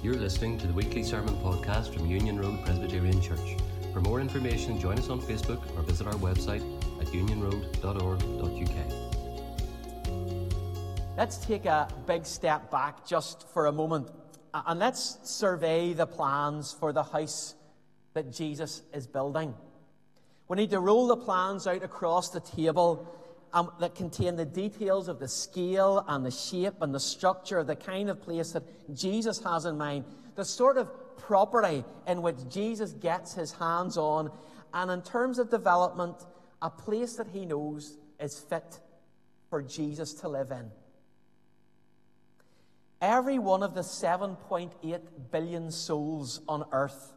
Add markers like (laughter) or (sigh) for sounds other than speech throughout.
You're listening to the weekly sermon podcast from Union Road Presbyterian Church. For more information, join us on Facebook or visit our website at unionroad.org.uk. Let's take a big step back just for a moment and let's survey the plans for the house that Jesus is building. We need to roll the plans out across the table um, that contain the details of the scale and the shape and the structure of the kind of place that Jesus has in mind, the sort of property in which Jesus gets his hands on, and in terms of development, a place that he knows is fit for Jesus to live in. Every one of the 7.8 billion souls on earth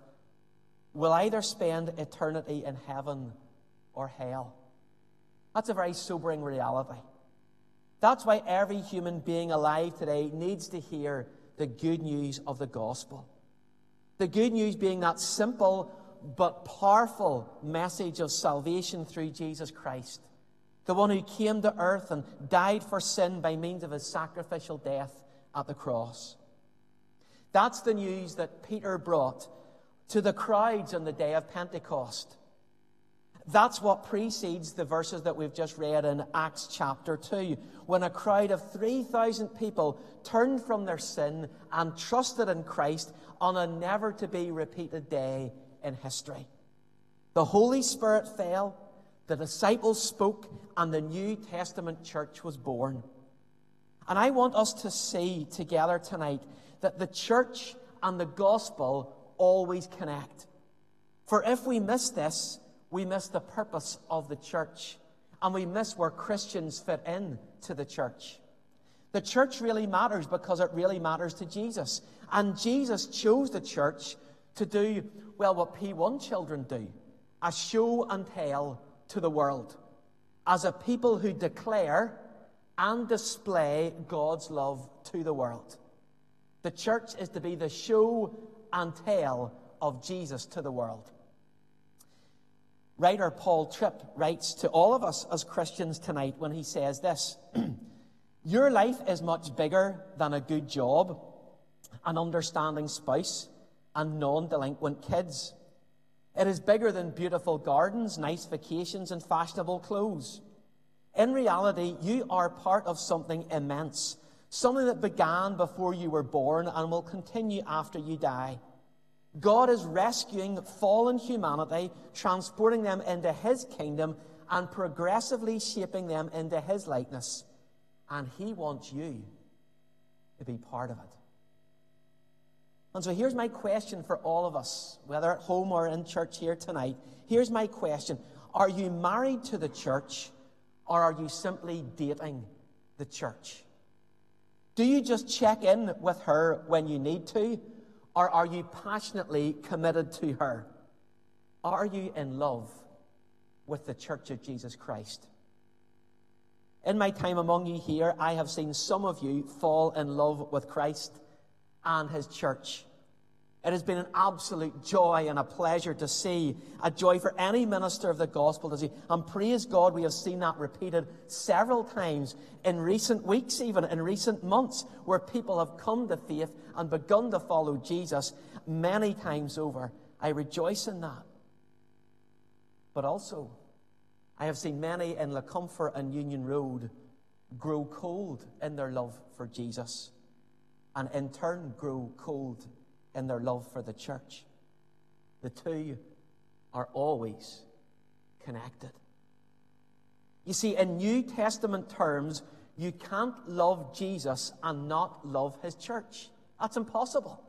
will either spend eternity in heaven or hell. That's a very sobering reality. That's why every human being alive today needs to hear the good news of the gospel. The good news being that simple but powerful message of salvation through Jesus Christ, the one who came to earth and died for sin by means of his sacrificial death at the cross. That's the news that Peter brought to the crowds on the day of Pentecost. That's what precedes the verses that we've just read in Acts chapter 2, when a crowd of 3,000 people turned from their sin and trusted in Christ on a never to be repeated day in history. The Holy Spirit fell, the disciples spoke, and the New Testament church was born. And I want us to see together tonight that the church and the gospel always connect. For if we miss this, we miss the purpose of the church and we miss where Christians fit in to the church. The church really matters because it really matters to Jesus. And Jesus chose the church to do, well, what P1 children do a show and tell to the world as a people who declare and display God's love to the world. The church is to be the show and tell of Jesus to the world. Writer Paul Tripp writes to all of us as Christians tonight when he says this (clears throat) Your life is much bigger than a good job, an understanding spouse, and non delinquent kids. It is bigger than beautiful gardens, nice vacations, and fashionable clothes. In reality, you are part of something immense, something that began before you were born and will continue after you die. God is rescuing fallen humanity, transporting them into His kingdom, and progressively shaping them into His likeness. And He wants you to be part of it. And so here's my question for all of us, whether at home or in church here tonight. Here's my question Are you married to the church, or are you simply dating the church? Do you just check in with her when you need to? Or are you passionately committed to her? Are you in love with the Church of Jesus Christ? In my time among you here, I have seen some of you fall in love with Christ and his church. It has been an absolute joy and a pleasure to see, a joy for any minister of the gospel to see. And praise God, we have seen that repeated several times in recent weeks, even in recent months, where people have come to faith and begun to follow Jesus many times over. I rejoice in that. But also, I have seen many in Lecumpher and Union Road grow cold in their love for Jesus, and in turn grow cold in their love for the church. The two are always connected. You see, in New Testament terms, you can't love Jesus and not love his church. That's impossible.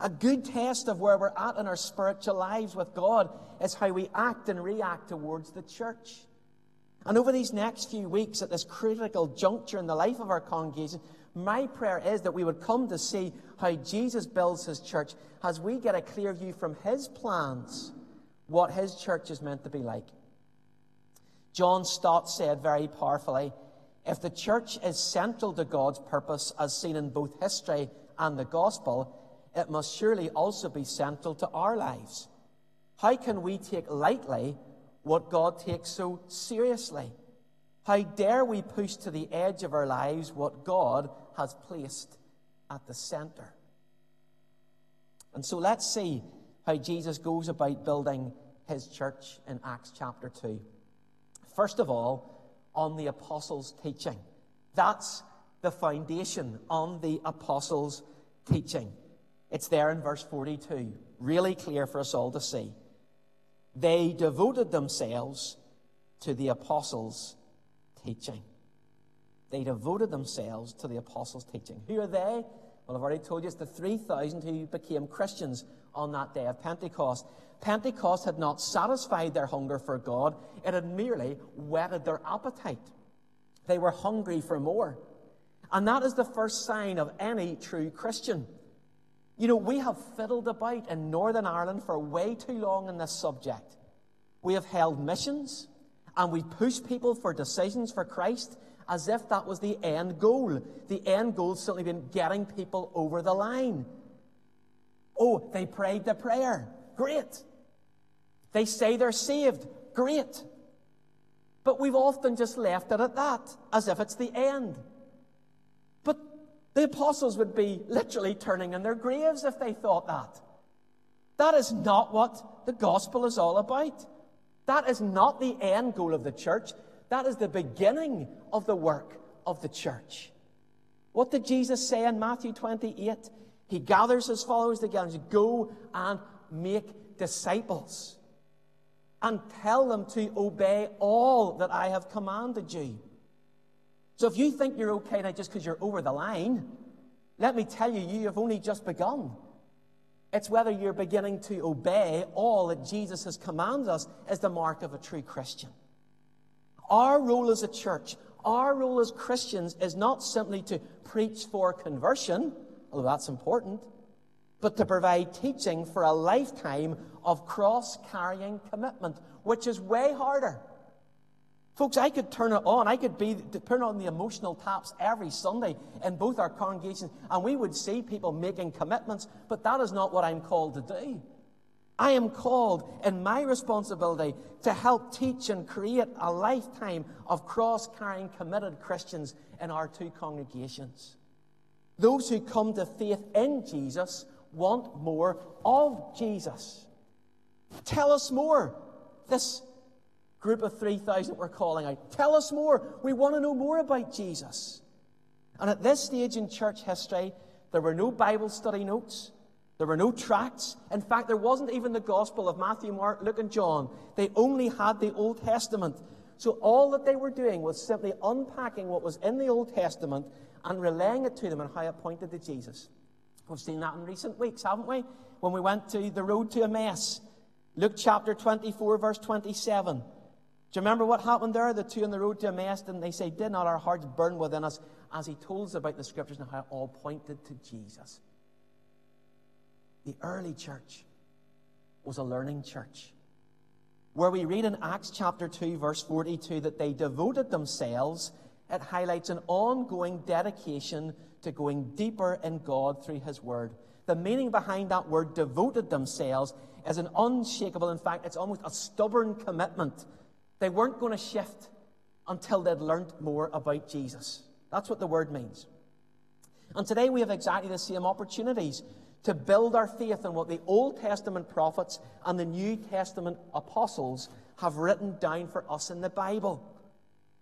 A good test of where we're at in our spiritual lives with God is how we act and react towards the church. And over these next few weeks, at this critical juncture in the life of our congregation, my prayer is that we would come to see how Jesus builds his church as we get a clear view from his plans what his church is meant to be like. John Stott said very powerfully if the church is central to God's purpose as seen in both history and the gospel, it must surely also be central to our lives. How can we take lightly what God takes so seriously? How dare we push to the edge of our lives what God has placed at the center. And so let's see how Jesus goes about building his church in Acts chapter 2. First of all, on the apostles' teaching. That's the foundation on the apostles' teaching. It's there in verse 42, really clear for us all to see. They devoted themselves to the apostles' teaching. They devoted themselves to the apostles' teaching. Who are they? Well, I've already told you it's the 3,000 who became Christians on that day of Pentecost. Pentecost had not satisfied their hunger for God, it had merely whetted their appetite. They were hungry for more. And that is the first sign of any true Christian. You know, we have fiddled about in Northern Ireland for way too long on this subject. We have held missions and we push people for decisions for Christ as if that was the end goal. The end goal has certainly been getting people over the line. Oh, they prayed the prayer. Great. They say they're saved. Great. But we've often just left it at that, as if it's the end. The apostles would be literally turning in their graves if they thought that. That is not what the gospel is all about. That is not the end goal of the church. That is the beginning of the work of the church. What did Jesus say in Matthew 28? He gathers his followers together and says, Go and make disciples and tell them to obey all that I have commanded you. So if you think you're okay now just because you're over the line, let me tell you, you have only just begun. It's whether you're beginning to obey all that Jesus has commanded us as the mark of a true Christian. Our role as a church, our role as Christians is not simply to preach for conversion, although that's important, but to provide teaching for a lifetime of cross carrying commitment, which is way harder. Folks, I could turn it on. I could be turn on the emotional taps every Sunday in both our congregations, and we would see people making commitments, but that is not what I'm called to do. I am called in my responsibility to help teach and create a lifetime of cross carrying, committed Christians in our two congregations. Those who come to faith in Jesus want more of Jesus. Tell us more. This group of 3,000 we're calling out. Tell us more. We want to know more about Jesus. And at this stage in church history, there were no Bible study notes. There were no tracts. In fact, there wasn't even the Gospel of Matthew, Mark, Luke, and John. They only had the Old Testament. So all that they were doing was simply unpacking what was in the Old Testament and relaying it to them and how it pointed to Jesus. We've seen that in recent weeks, haven't we? When we went to the road to Emmaus. Luke chapter 24, verse 27. Do you remember what happened there? The two on the road to Emmaus, and they say, Did not our hearts burn within us as he told us about the scriptures and how it all pointed to Jesus? The early church was a learning church. Where we read in Acts chapter 2, verse 42, that they devoted themselves, it highlights an ongoing dedication to going deeper in God through His Word. The meaning behind that word, devoted themselves, is an unshakable, in fact, it's almost a stubborn commitment. They weren't going to shift until they'd learned more about Jesus. That's what the word means. And today we have exactly the same opportunities to build our faith in what the Old Testament prophets and the New Testament apostles have written down for us in the Bible.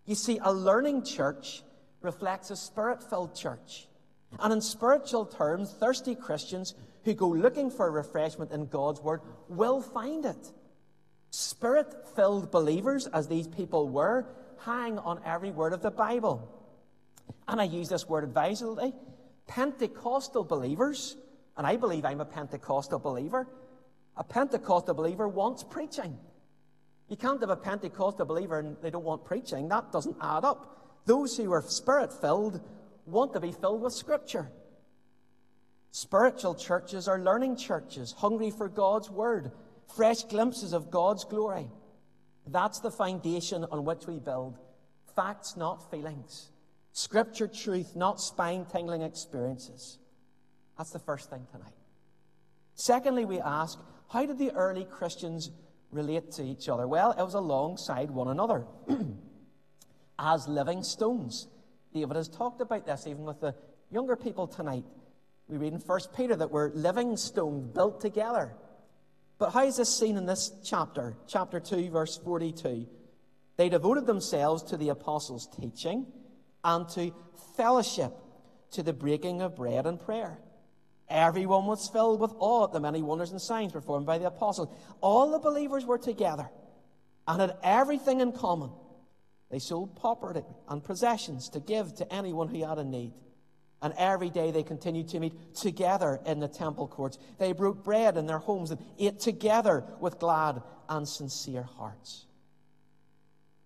You see, a learning church reflects a spirit filled church. And in spiritual terms, thirsty Christians who go looking for refreshment in God's Word will find it. Spirit filled believers, as these people were, hang on every word of the Bible. And I use this word advisedly. Pentecostal believers and I believe I'm a Pentecostal believer. A Pentecostal believer wants preaching. You can't have a Pentecostal believer and they don't want preaching. That doesn't add up. Those who are spirit filled want to be filled with Scripture. Spiritual churches are learning churches, hungry for God's Word, fresh glimpses of God's glory. That's the foundation on which we build. Facts, not feelings. Scripture truth, not spine tingling experiences. That's the first thing tonight. Secondly, we ask, how did the early Christians relate to each other? Well, it was alongside one another (clears throat) as living stones. David has talked about this even with the younger people tonight. We read in 1 Peter that we're living stones built together. But how is this seen in this chapter? Chapter 2, verse 42. They devoted themselves to the apostles' teaching and to fellowship, to the breaking of bread and prayer. Everyone was filled with awe at the many wonders and signs performed by the apostles. All the believers were together and had everything in common. They sold property and possessions to give to anyone who had a need. And every day they continued to meet together in the temple courts. They broke bread in their homes and ate together with glad and sincere hearts.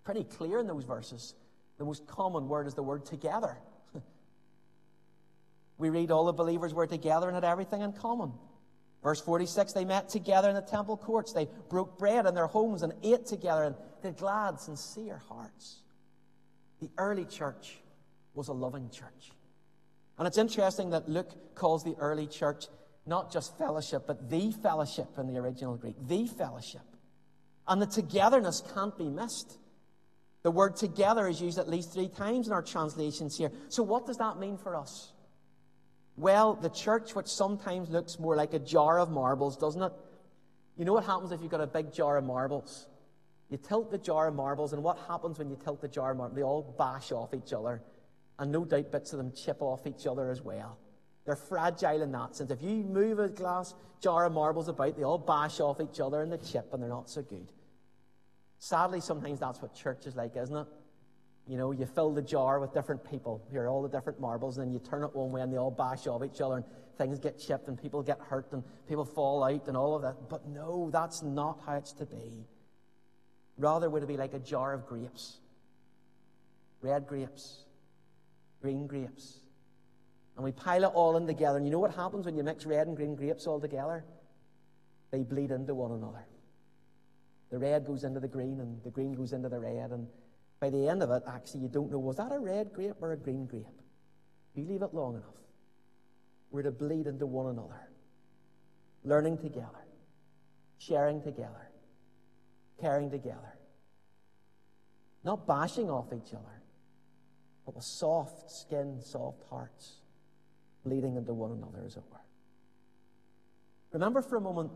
Pretty clear in those verses. The most common word is the word together. (laughs) we read all the believers were together and had everything in common. Verse 46 they met together in the temple courts. They broke bread in their homes and ate together and did glad, sincere hearts. The early church was a loving church. And it's interesting that Luke calls the early church not just fellowship, but the fellowship in the original Greek. The fellowship. And the togetherness can't be missed. The word together is used at least three times in our translations here. So, what does that mean for us? Well, the church, which sometimes looks more like a jar of marbles, doesn't it? You know what happens if you've got a big jar of marbles? You tilt the jar of marbles, and what happens when you tilt the jar of marbles? They all bash off each other and no doubt bits of them chip off each other as well. They're fragile in that sense. If you move a glass jar of marbles about, they all bash off each other and they chip and they're not so good. Sadly, sometimes that's what church is like, isn't it? You know, you fill the jar with different people. Here are all the different marbles, and then you turn it one way and they all bash off each other, and things get chipped, and people get hurt, and people fall out, and all of that. But no, that's not how it's to be. Rather, would it be like a jar of grapes? Red grapes green grapes. And we pile it all in together. And you know what happens when you mix red and green grapes all together? They bleed into one another. The red goes into the green, and the green goes into the red. And by the end of it, actually, you don't know was that a red grape or a green grape? You leave it long enough. We're to bleed into one another, learning together, sharing together, caring together, not bashing off each other but with soft skin, soft hearts, bleeding into one another, as it were. Remember for a moment,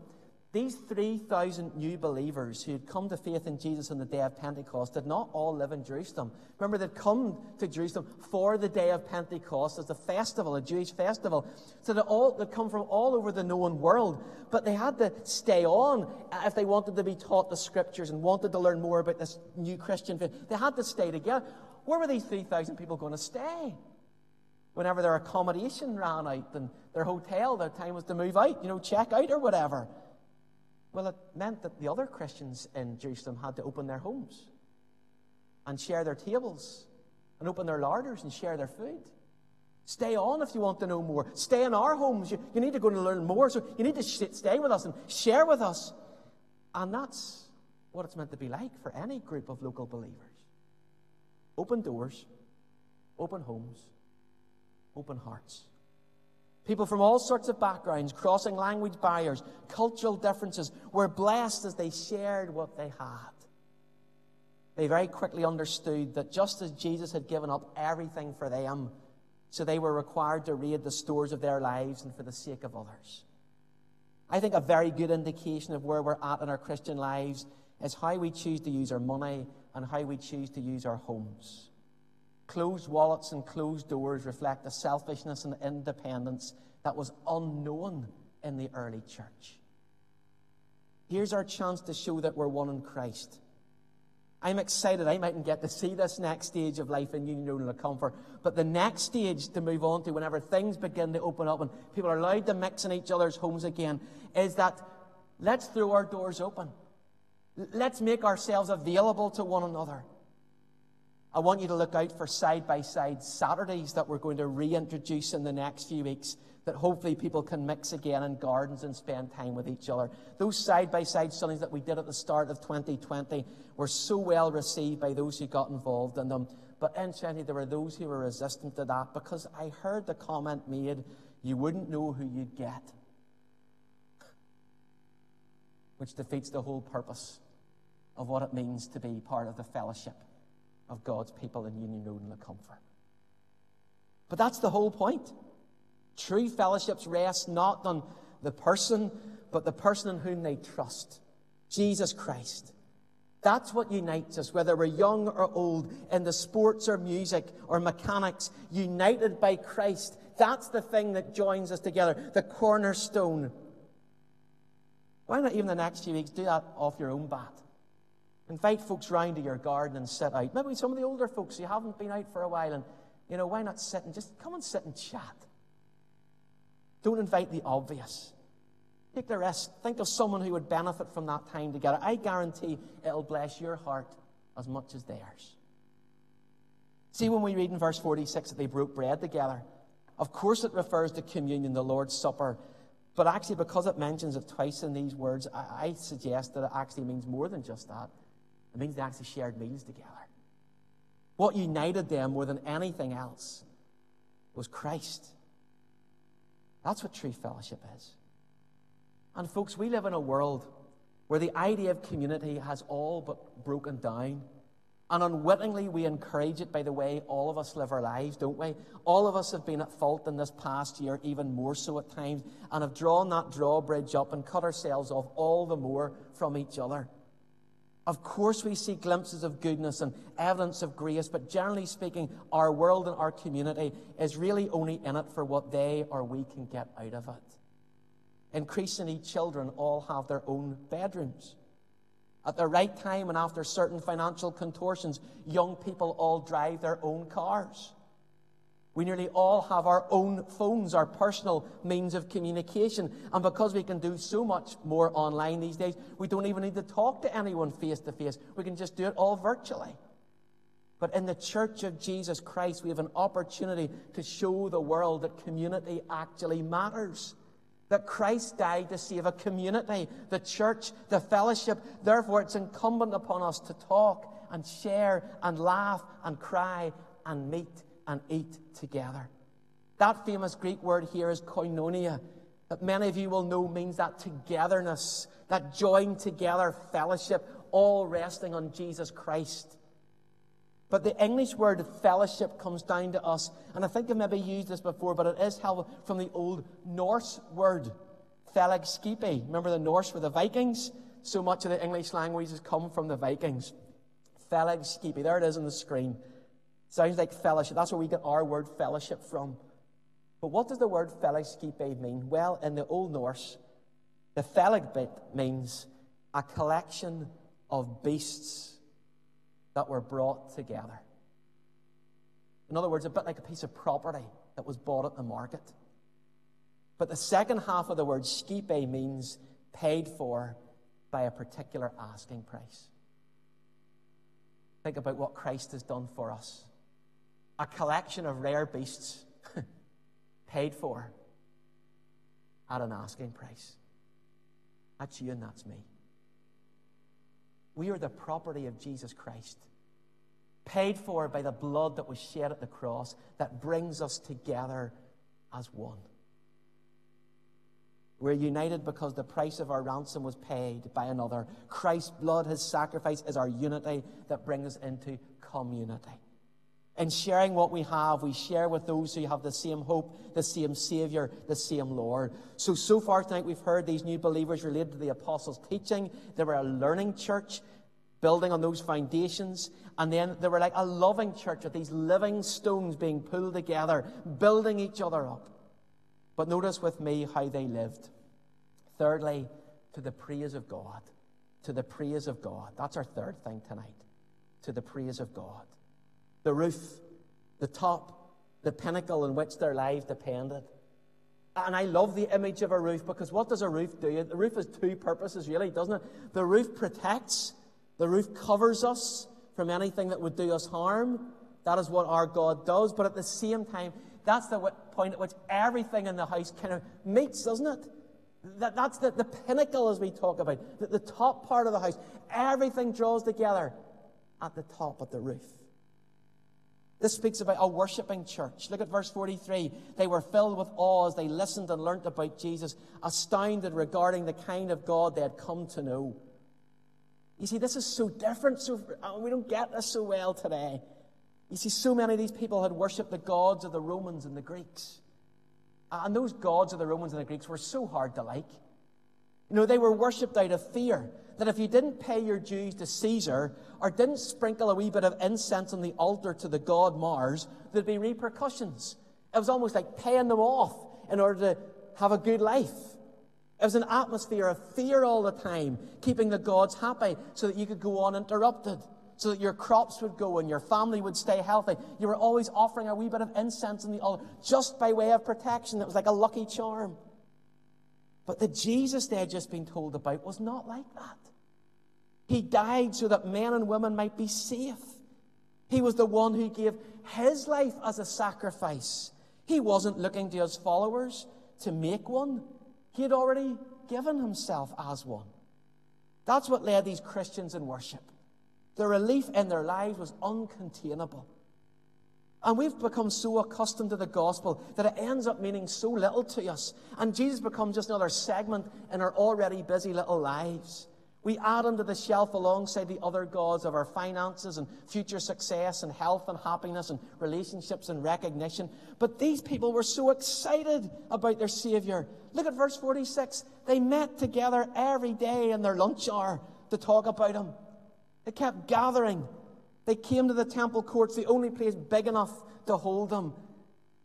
these 3,000 new believers who had come to faith in Jesus on the day of Pentecost did not all live in Jerusalem. Remember, they'd come to Jerusalem for the day of Pentecost as a festival, a Jewish festival. So they all, they'd come from all over the known world, but they had to stay on if they wanted to be taught the scriptures and wanted to learn more about this new Christian faith. They had to stay together. Where were these 3,000 people going to stay? Whenever their accommodation ran out and their hotel, their time was to move out, you know, check out or whatever. Well, it meant that the other Christians in Jerusalem had to open their homes and share their tables and open their larders and share their food. Stay on if you want to know more. Stay in our homes. You, you need to go and learn more. So you need to sh- stay with us and share with us. And that's what it's meant to be like for any group of local believers. Open doors, open homes, open hearts. People from all sorts of backgrounds, crossing language barriers, cultural differences, were blessed as they shared what they had. They very quickly understood that just as Jesus had given up everything for them, so they were required to raid the stores of their lives and for the sake of others. I think a very good indication of where we're at in our Christian lives is how we choose to use our money and how we choose to use our homes. Closed wallets and closed doors reflect a selfishness and independence that was unknown in the early church. Here's our chance to show that we're one in Christ. I'm excited. I mightn't get to see this next stage of life in Union Road and Comfort, but the next stage to move on to whenever things begin to open up and people are allowed to mix in each other's homes again is that let's throw our doors open. Let's make ourselves available to one another. I want you to look out for side by side Saturdays that we're going to reintroduce in the next few weeks that hopefully people can mix again in gardens and spend time with each other. Those side by side Sundays that we did at the start of 2020 were so well received by those who got involved in them. But incidentally, there were those who were resistant to that because I heard the comment made, you wouldn't know who you'd get, which defeats the whole purpose of what it means to be part of the fellowship of God's people in Union Road and Lecumpher. But that's the whole point. True fellowships rest not on the person, but the person in whom they trust Jesus Christ. That's what unites us, whether we're young or old, in the sports or music or mechanics, united by Christ. That's the thing that joins us together, the cornerstone. Why not even the next few weeks do that off your own bat? Invite folks round to your garden and sit out. Maybe some of the older folks who haven't been out for a while, and you know, why not sit and just come and sit and chat? Don't invite the obvious. Take the risk. Think of someone who would benefit from that time together. I guarantee it'll bless your heart as much as theirs. See, when we read in verse 46 that they broke bread together, of course it refers to communion, the Lord's Supper. But actually, because it mentions it twice in these words, I, I suggest that it actually means more than just that. It means they actually shared meals together. What united them more than anything else was Christ. That's what true fellowship is. And folks, we live in a world where the idea of community has all but broken down. And unwittingly, we encourage it by the way all of us live our lives, don't we? All of us have been at fault in this past year, even more so at times, and have drawn that drawbridge up and cut ourselves off all the more from each other. Of course, we see glimpses of goodness and evidence of grace, but generally speaking, our world and our community is really only in it for what they or we can get out of it. Increasingly, children all have their own bedrooms. At the right time and after certain financial contortions, young people all drive their own cars. We nearly all have our own phones, our personal means of communication. And because we can do so much more online these days, we don't even need to talk to anyone face to face. We can just do it all virtually. But in the Church of Jesus Christ, we have an opportunity to show the world that community actually matters that Christ died to save a community, the church, the fellowship. Therefore, it's incumbent upon us to talk and share and laugh and cry and meet and eat together. That famous Greek word here is koinonia, that many of you will know means that togetherness, that joined together fellowship, all resting on Jesus Christ. But the English word fellowship comes down to us, and I think I've maybe used this before, but it is from the old Norse word, fellagskipi. Remember the Norse were the Vikings? So much of the English language has come from the Vikings. Fellagskipi. There it is on the screen. Sounds like fellowship. That's where we get our word fellowship from. But what does the word fellagskipi mean? Well, in the Old Norse, the bit means a collection of beasts that were brought together. In other words, a bit like a piece of property that was bought at the market. But the second half of the word skipe means paid for by a particular asking price. Think about what Christ has done for us a collection of rare beasts (laughs) paid for at an asking price. That's you and that's me. We are the property of Jesus Christ, paid for by the blood that was shed at the cross that brings us together as one. We're united because the price of our ransom was paid by another. Christ's blood, his sacrifice, is our unity that brings us into community. In sharing what we have, we share with those who have the same hope, the same Savior, the same Lord. So, so far tonight, we've heard these new believers related to the apostles' teaching. They were a learning church, building on those foundations. And then they were like a loving church with these living stones being pulled together, building each other up. But notice with me how they lived. Thirdly, to the praise of God. To the praise of God. That's our third thing tonight. To the praise of God the roof, the top, the pinnacle in which their life depended. And I love the image of a roof because what does a roof do? The roof has two purposes, really, doesn't it? The roof protects, the roof covers us from anything that would do us harm. That is what our God does. But at the same time, that's the point at which everything in the house kind of meets, doesn't it? That, that's the, the pinnacle, as we talk about, the, the top part of the house. Everything draws together at the top of the roof. This speaks about a worshipping church. Look at verse 43. They were filled with awe as they listened and learnt about Jesus, astounded regarding the kind of God they had come to know. You see, this is so different. So uh, we don't get this so well today. You see, so many of these people had worshipped the gods of the Romans and the Greeks. And those gods of the Romans and the Greeks were so hard to like. You know, they were worshipped out of fear that if you didn't pay your dues to Caesar or didn't sprinkle a wee bit of incense on the altar to the god Mars, there'd be repercussions. It was almost like paying them off in order to have a good life. It was an atmosphere of fear all the time, keeping the gods happy so that you could go uninterrupted, so that your crops would go and your family would stay healthy. You were always offering a wee bit of incense on the altar just by way of protection. It was like a lucky charm. But the Jesus they had just been told about was not like that. He died so that men and women might be safe. He was the one who gave his life as a sacrifice. He wasn't looking to his followers to make one, he had already given himself as one. That's what led these Christians in worship. The relief in their lives was uncontainable. And we've become so accustomed to the gospel that it ends up meaning so little to us. And Jesus becomes just another segment in our already busy little lives. We add him to the shelf alongside the other gods of our finances and future success and health and happiness and relationships and recognition. But these people were so excited about their Savior. Look at verse 46. They met together every day in their lunch hour to talk about him. They kept gathering. They came to the temple courts, the only place big enough to hold them.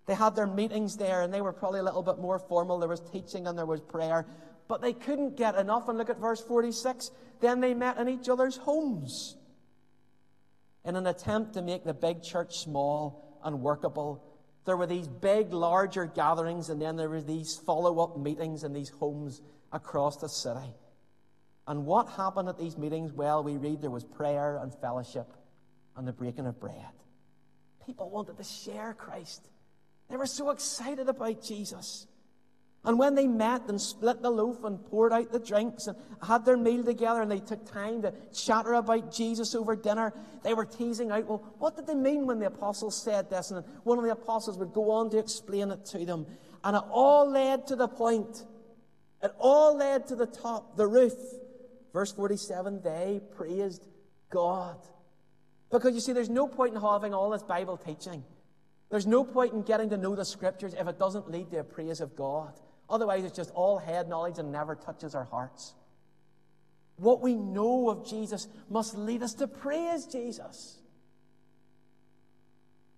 They had their meetings there, and they were probably a little bit more formal. There was teaching and there was prayer. But they couldn't get enough. And look at verse 46. Then they met in each other's homes in an attempt to make the big church small and workable. There were these big, larger gatherings, and then there were these follow up meetings in these homes across the city. And what happened at these meetings? Well, we read there was prayer and fellowship and the breaking of bread. People wanted to share Christ. They were so excited about Jesus. And when they met and split the loaf and poured out the drinks and had their meal together and they took time to chatter about Jesus over dinner, they were teasing out, well, what did they mean when the apostles said this? And one of the apostles would go on to explain it to them. And it all led to the point. It all led to the top, the roof. Verse 47 they praised God. Because you see, there's no point in having all this Bible teaching. There's no point in getting to know the scriptures if it doesn't lead to a praise of God. Otherwise, it's just all head knowledge and never touches our hearts. What we know of Jesus must lead us to praise Jesus.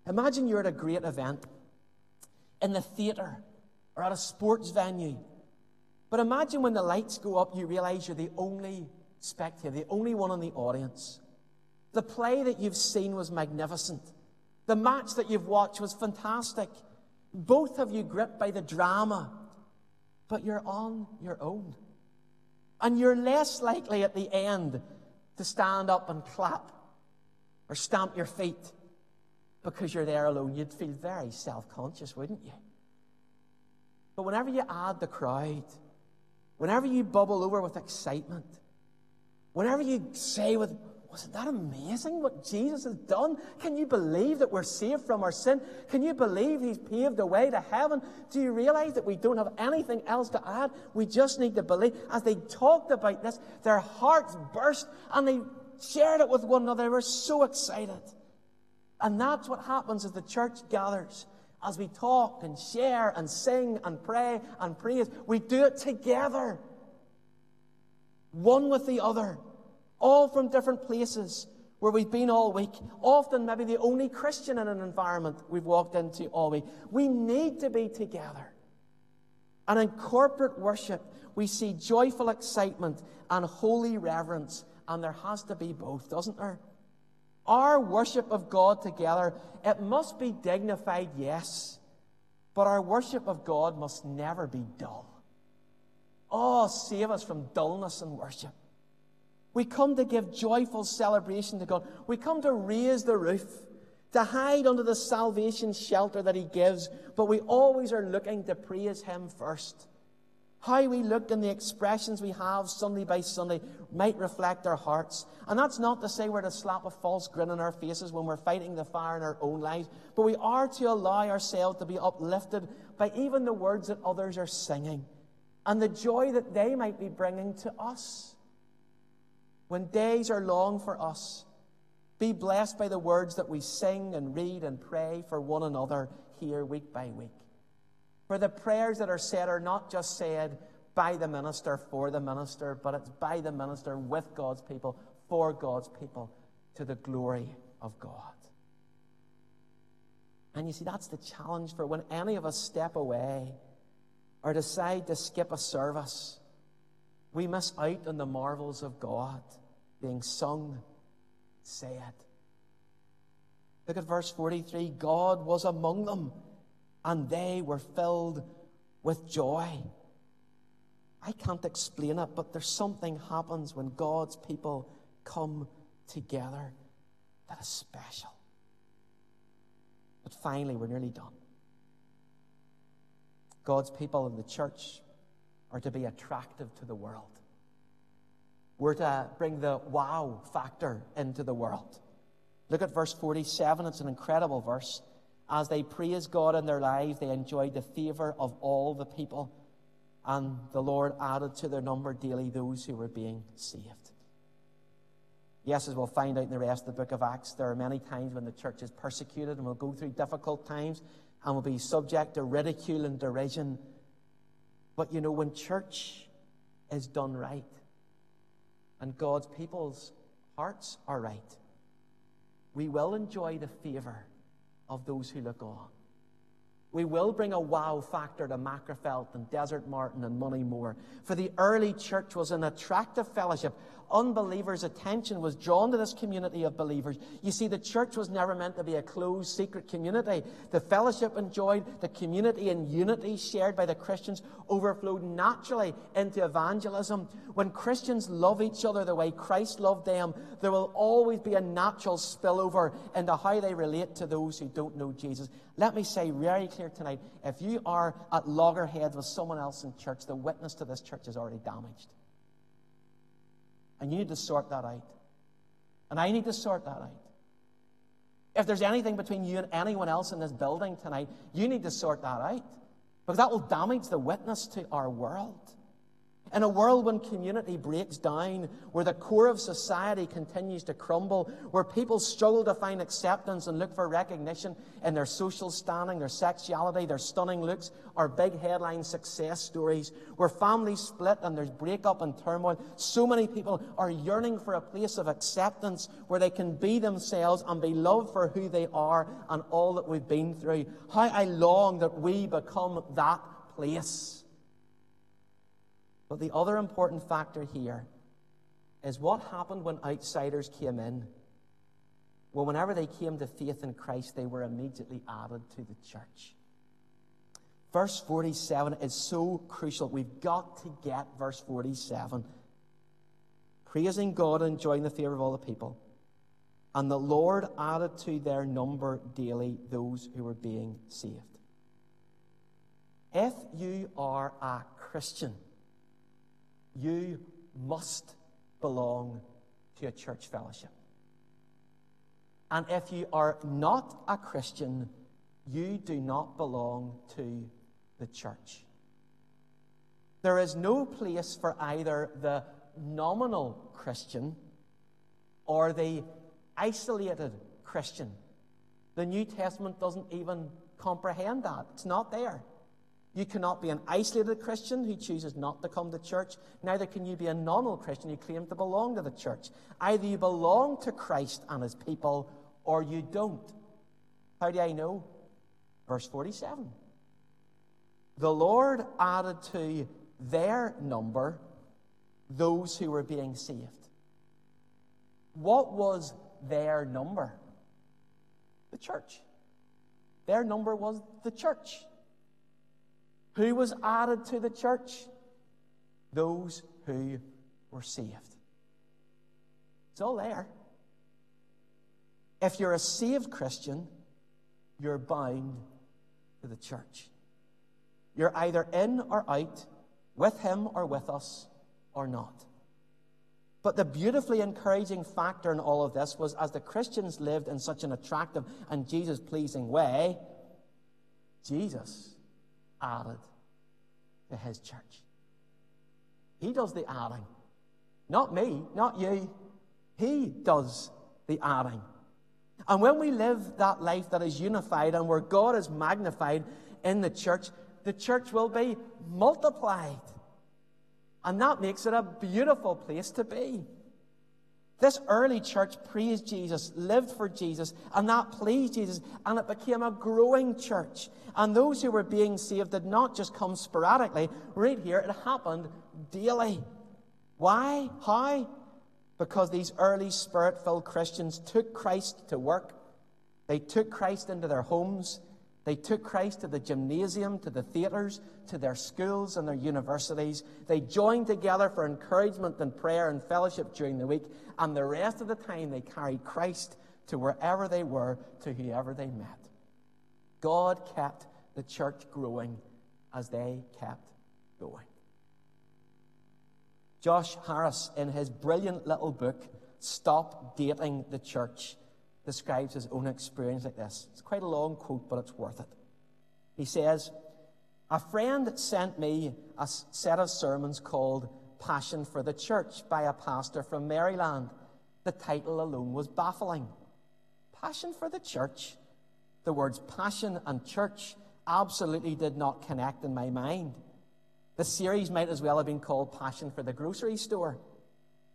Imagine you're at a great event in the theatre or at a sports venue. But imagine when the lights go up, you realize you're the only spectator, the only one in the audience. The play that you've seen was magnificent. The match that you've watched was fantastic. Both of you gripped by the drama, but you're on your own. And you're less likely at the end to stand up and clap or stamp your feet because you're there alone. You'd feel very self conscious, wouldn't you? But whenever you add the crowd, whenever you bubble over with excitement, whenever you say with wasn't that amazing what Jesus has done? Can you believe that we're saved from our sin? Can you believe He's paved the way to heaven? Do you realize that we don't have anything else to add? We just need to believe. As they talked about this, their hearts burst and they shared it with one another. They were so excited. And that's what happens as the church gathers. As we talk and share and sing and pray and praise, we do it together, one with the other all from different places where we've been all week, often maybe the only Christian in an environment we've walked into all week. We need to be together. And in corporate worship, we see joyful excitement and holy reverence, and there has to be both, doesn't there? Our worship of God together, it must be dignified, yes, but our worship of God must never be dull. Oh, save us from dullness in worship. We come to give joyful celebration to God. We come to raise the roof, to hide under the salvation shelter that He gives, but we always are looking to praise Him first. How we look and the expressions we have Sunday by Sunday might reflect our hearts. And that's not to say we're to slap a false grin on our faces when we're fighting the fire in our own lives, but we are to allow ourselves to be uplifted by even the words that others are singing and the joy that they might be bringing to us when days are long for us, be blessed by the words that we sing and read and pray for one another here week by week. For the prayers that are said are not just said by the minister for the minister, but it's by the minister with God's people, for God's people, to the glory of God. And you see, that's the challenge for when any of us step away or decide to skip a service, we miss out on the marvels of God being sung, said. Look at verse 43 God was among them, and they were filled with joy. I can't explain it, but there's something happens when God's people come together that is special. But finally, we're nearly done. God's people in the church are to be attractive to the world. We're to bring the wow factor into the world. Look at verse 47. It's an incredible verse. As they praised God in their lives, they enjoyed the favor of all the people, and the Lord added to their number daily those who were being saved. Yes, as we'll find out in the rest of the book of Acts, there are many times when the church is persecuted and will go through difficult times and will be subject to ridicule and derision. But you know, when church is done right and God's people's hearts are right, we will enjoy the favor of those who look on. We will bring a wow factor to Magherafelt and Desertmartin and Moneymore. For the early church was an attractive fellowship unbelievers' attention was drawn to this community of believers. You see, the church was never meant to be a closed, secret community. The fellowship enjoyed, the community and unity shared by the Christians overflowed naturally into evangelism. When Christians love each other the way Christ loved them, there will always be a natural spillover into how they relate to those who don't know Jesus. Let me say very clear tonight if you are at loggerheads with someone else in church, the witness to this church is already damaged. And you need to sort that out. And I need to sort that out. If there's anything between you and anyone else in this building tonight, you need to sort that out. Because that will damage the witness to our world. In a world when community breaks down, where the core of society continues to crumble, where people struggle to find acceptance and look for recognition in their social standing, their sexuality, their stunning looks, or big headline success stories, where families split and there's breakup and turmoil, so many people are yearning for a place of acceptance where they can be themselves and be loved for who they are and all that we've been through. How I long that we become that place. But the other important factor here is what happened when outsiders came in. Well, whenever they came to faith in Christ, they were immediately added to the church. Verse 47 is so crucial. We've got to get verse 47. Praising God and enjoying the favor of all the people. And the Lord added to their number daily those who were being saved. If you are a Christian, you must belong to a church fellowship. And if you are not a Christian, you do not belong to the church. There is no place for either the nominal Christian or the isolated Christian. The New Testament doesn't even comprehend that. It's not there. You cannot be an isolated Christian who chooses not to come to church. Neither can you be a nominal Christian who claims to belong to the church. Either you belong to Christ and his people or you don't. How do I know? Verse 47. The Lord added to their number those who were being saved. What was their number? The church. Their number was the church. Who was added to the church? Those who were saved. It's all there. If you're a saved Christian, you're bound to the church. You're either in or out, with him or with us, or not. But the beautifully encouraging factor in all of this was as the Christians lived in such an attractive and Jesus pleasing way, Jesus added to his church. He does the adding. Not me, not you. He does the adding. And when we live that life that is unified and where God is magnified in the church, the church will be multiplied. And that makes it a beautiful place to be. This early church praised Jesus, lived for Jesus, and that pleased Jesus, and it became a growing church. And those who were being saved did not just come sporadically. Right here, it happened daily. Why? How? Because these early spirit filled Christians took Christ to work, they took Christ into their homes, they took Christ to the gymnasium, to the theatres, to their schools and their universities. They joined together for encouragement and prayer and fellowship during the week, and the rest of the time they carried Christ to wherever they were, to whoever they met. God kept the church growing as they kept going. Josh Harris, in his brilliant little book, Stop Dating the Church, describes his own experience like this. It's quite a long quote, but it's worth it. He says, A friend sent me a set of sermons called Passion for the Church by a pastor from Maryland. The title alone was baffling. Passion for the Church? The words passion and church absolutely did not connect in my mind. The series might as well have been called Passion for the Grocery Store.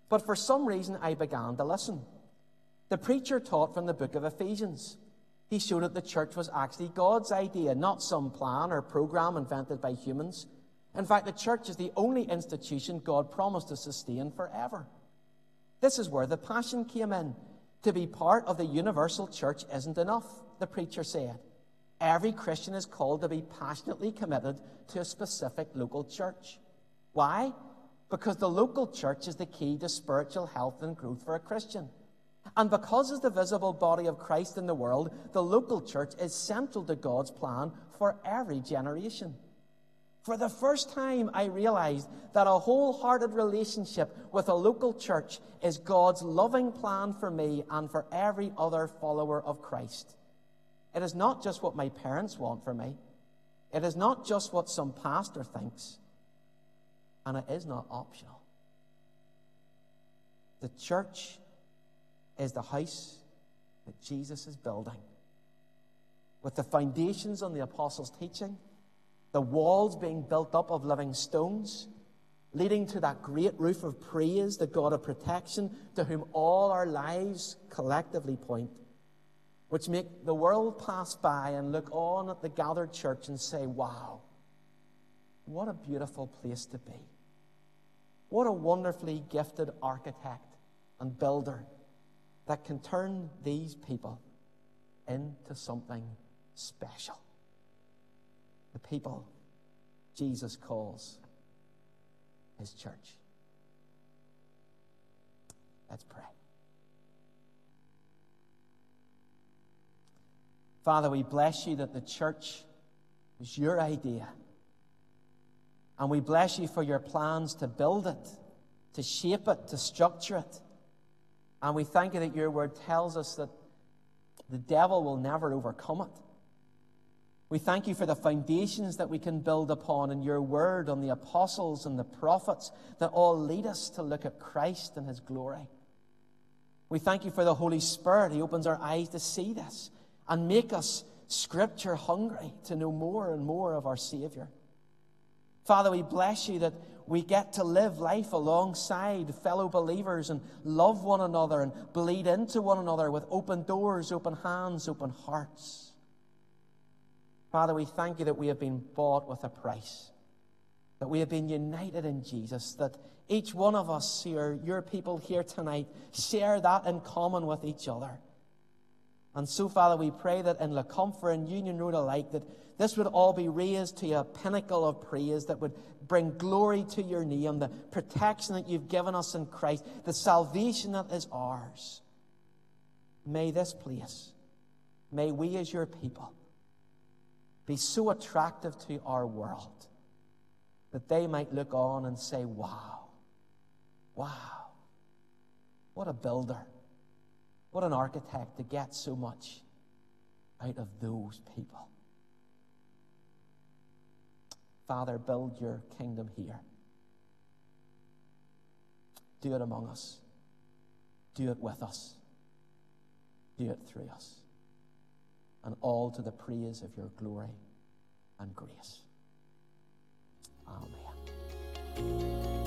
But for some reason, I began to listen. The preacher taught from the book of Ephesians. He showed that the church was actually God's idea, not some plan or program invented by humans. In fact, the church is the only institution God promised to sustain forever. This is where the passion came in. To be part of the universal church isn't enough, the preacher said. Every Christian is called to be passionately committed to a specific local church. Why? Because the local church is the key to spiritual health and growth for a Christian. And because of the visible body of Christ in the world, the local church is central to God's plan for every generation. For the first time, I realized that a wholehearted relationship with a local church is God's loving plan for me and for every other follower of Christ. It is not just what my parents want for me, it is not just what some pastor thinks, and it is not optional. The church is the house that Jesus is building. With the foundations on the apostles' teaching, the walls being built up of living stones, leading to that great roof of praise, the God of protection, to whom all our lives collectively point, which make the world pass by and look on at the gathered church and say, Wow, what a beautiful place to be. What a wonderfully gifted architect and builder that can turn these people into something special. The people Jesus calls his church. Let's pray. Father, we bless you that the church is your idea. And we bless you for your plans to build it, to shape it, to structure it. And we thank you that your word tells us that the devil will never overcome it. We thank you for the foundations that we can build upon in your word, on the apostles and the prophets that all lead us to look at Christ and his glory. We thank you for the Holy Spirit. He opens our eyes to see this and make us scripture hungry to know more and more of our Savior. Father, we bless you that we get to live life alongside fellow believers and love one another and bleed into one another with open doors, open hands, open hearts. Father, we thank you that we have been bought with a price, that we have been united in Jesus, that each one of us here, your people here tonight, share that in common with each other. And so, Father, we pray that in Lecumpher and Union Road alike, that this would all be raised to a pinnacle of praise that would bring glory to your name, the protection that you've given us in Christ, the salvation that is ours. May this place, may we as your people, be so attractive to our world that they might look on and say, Wow, wow, what a builder. What an architect to get so much out of those people. Father, build your kingdom here. Do it among us. Do it with us. Do it through us. And all to the praise of your glory and grace. Amen.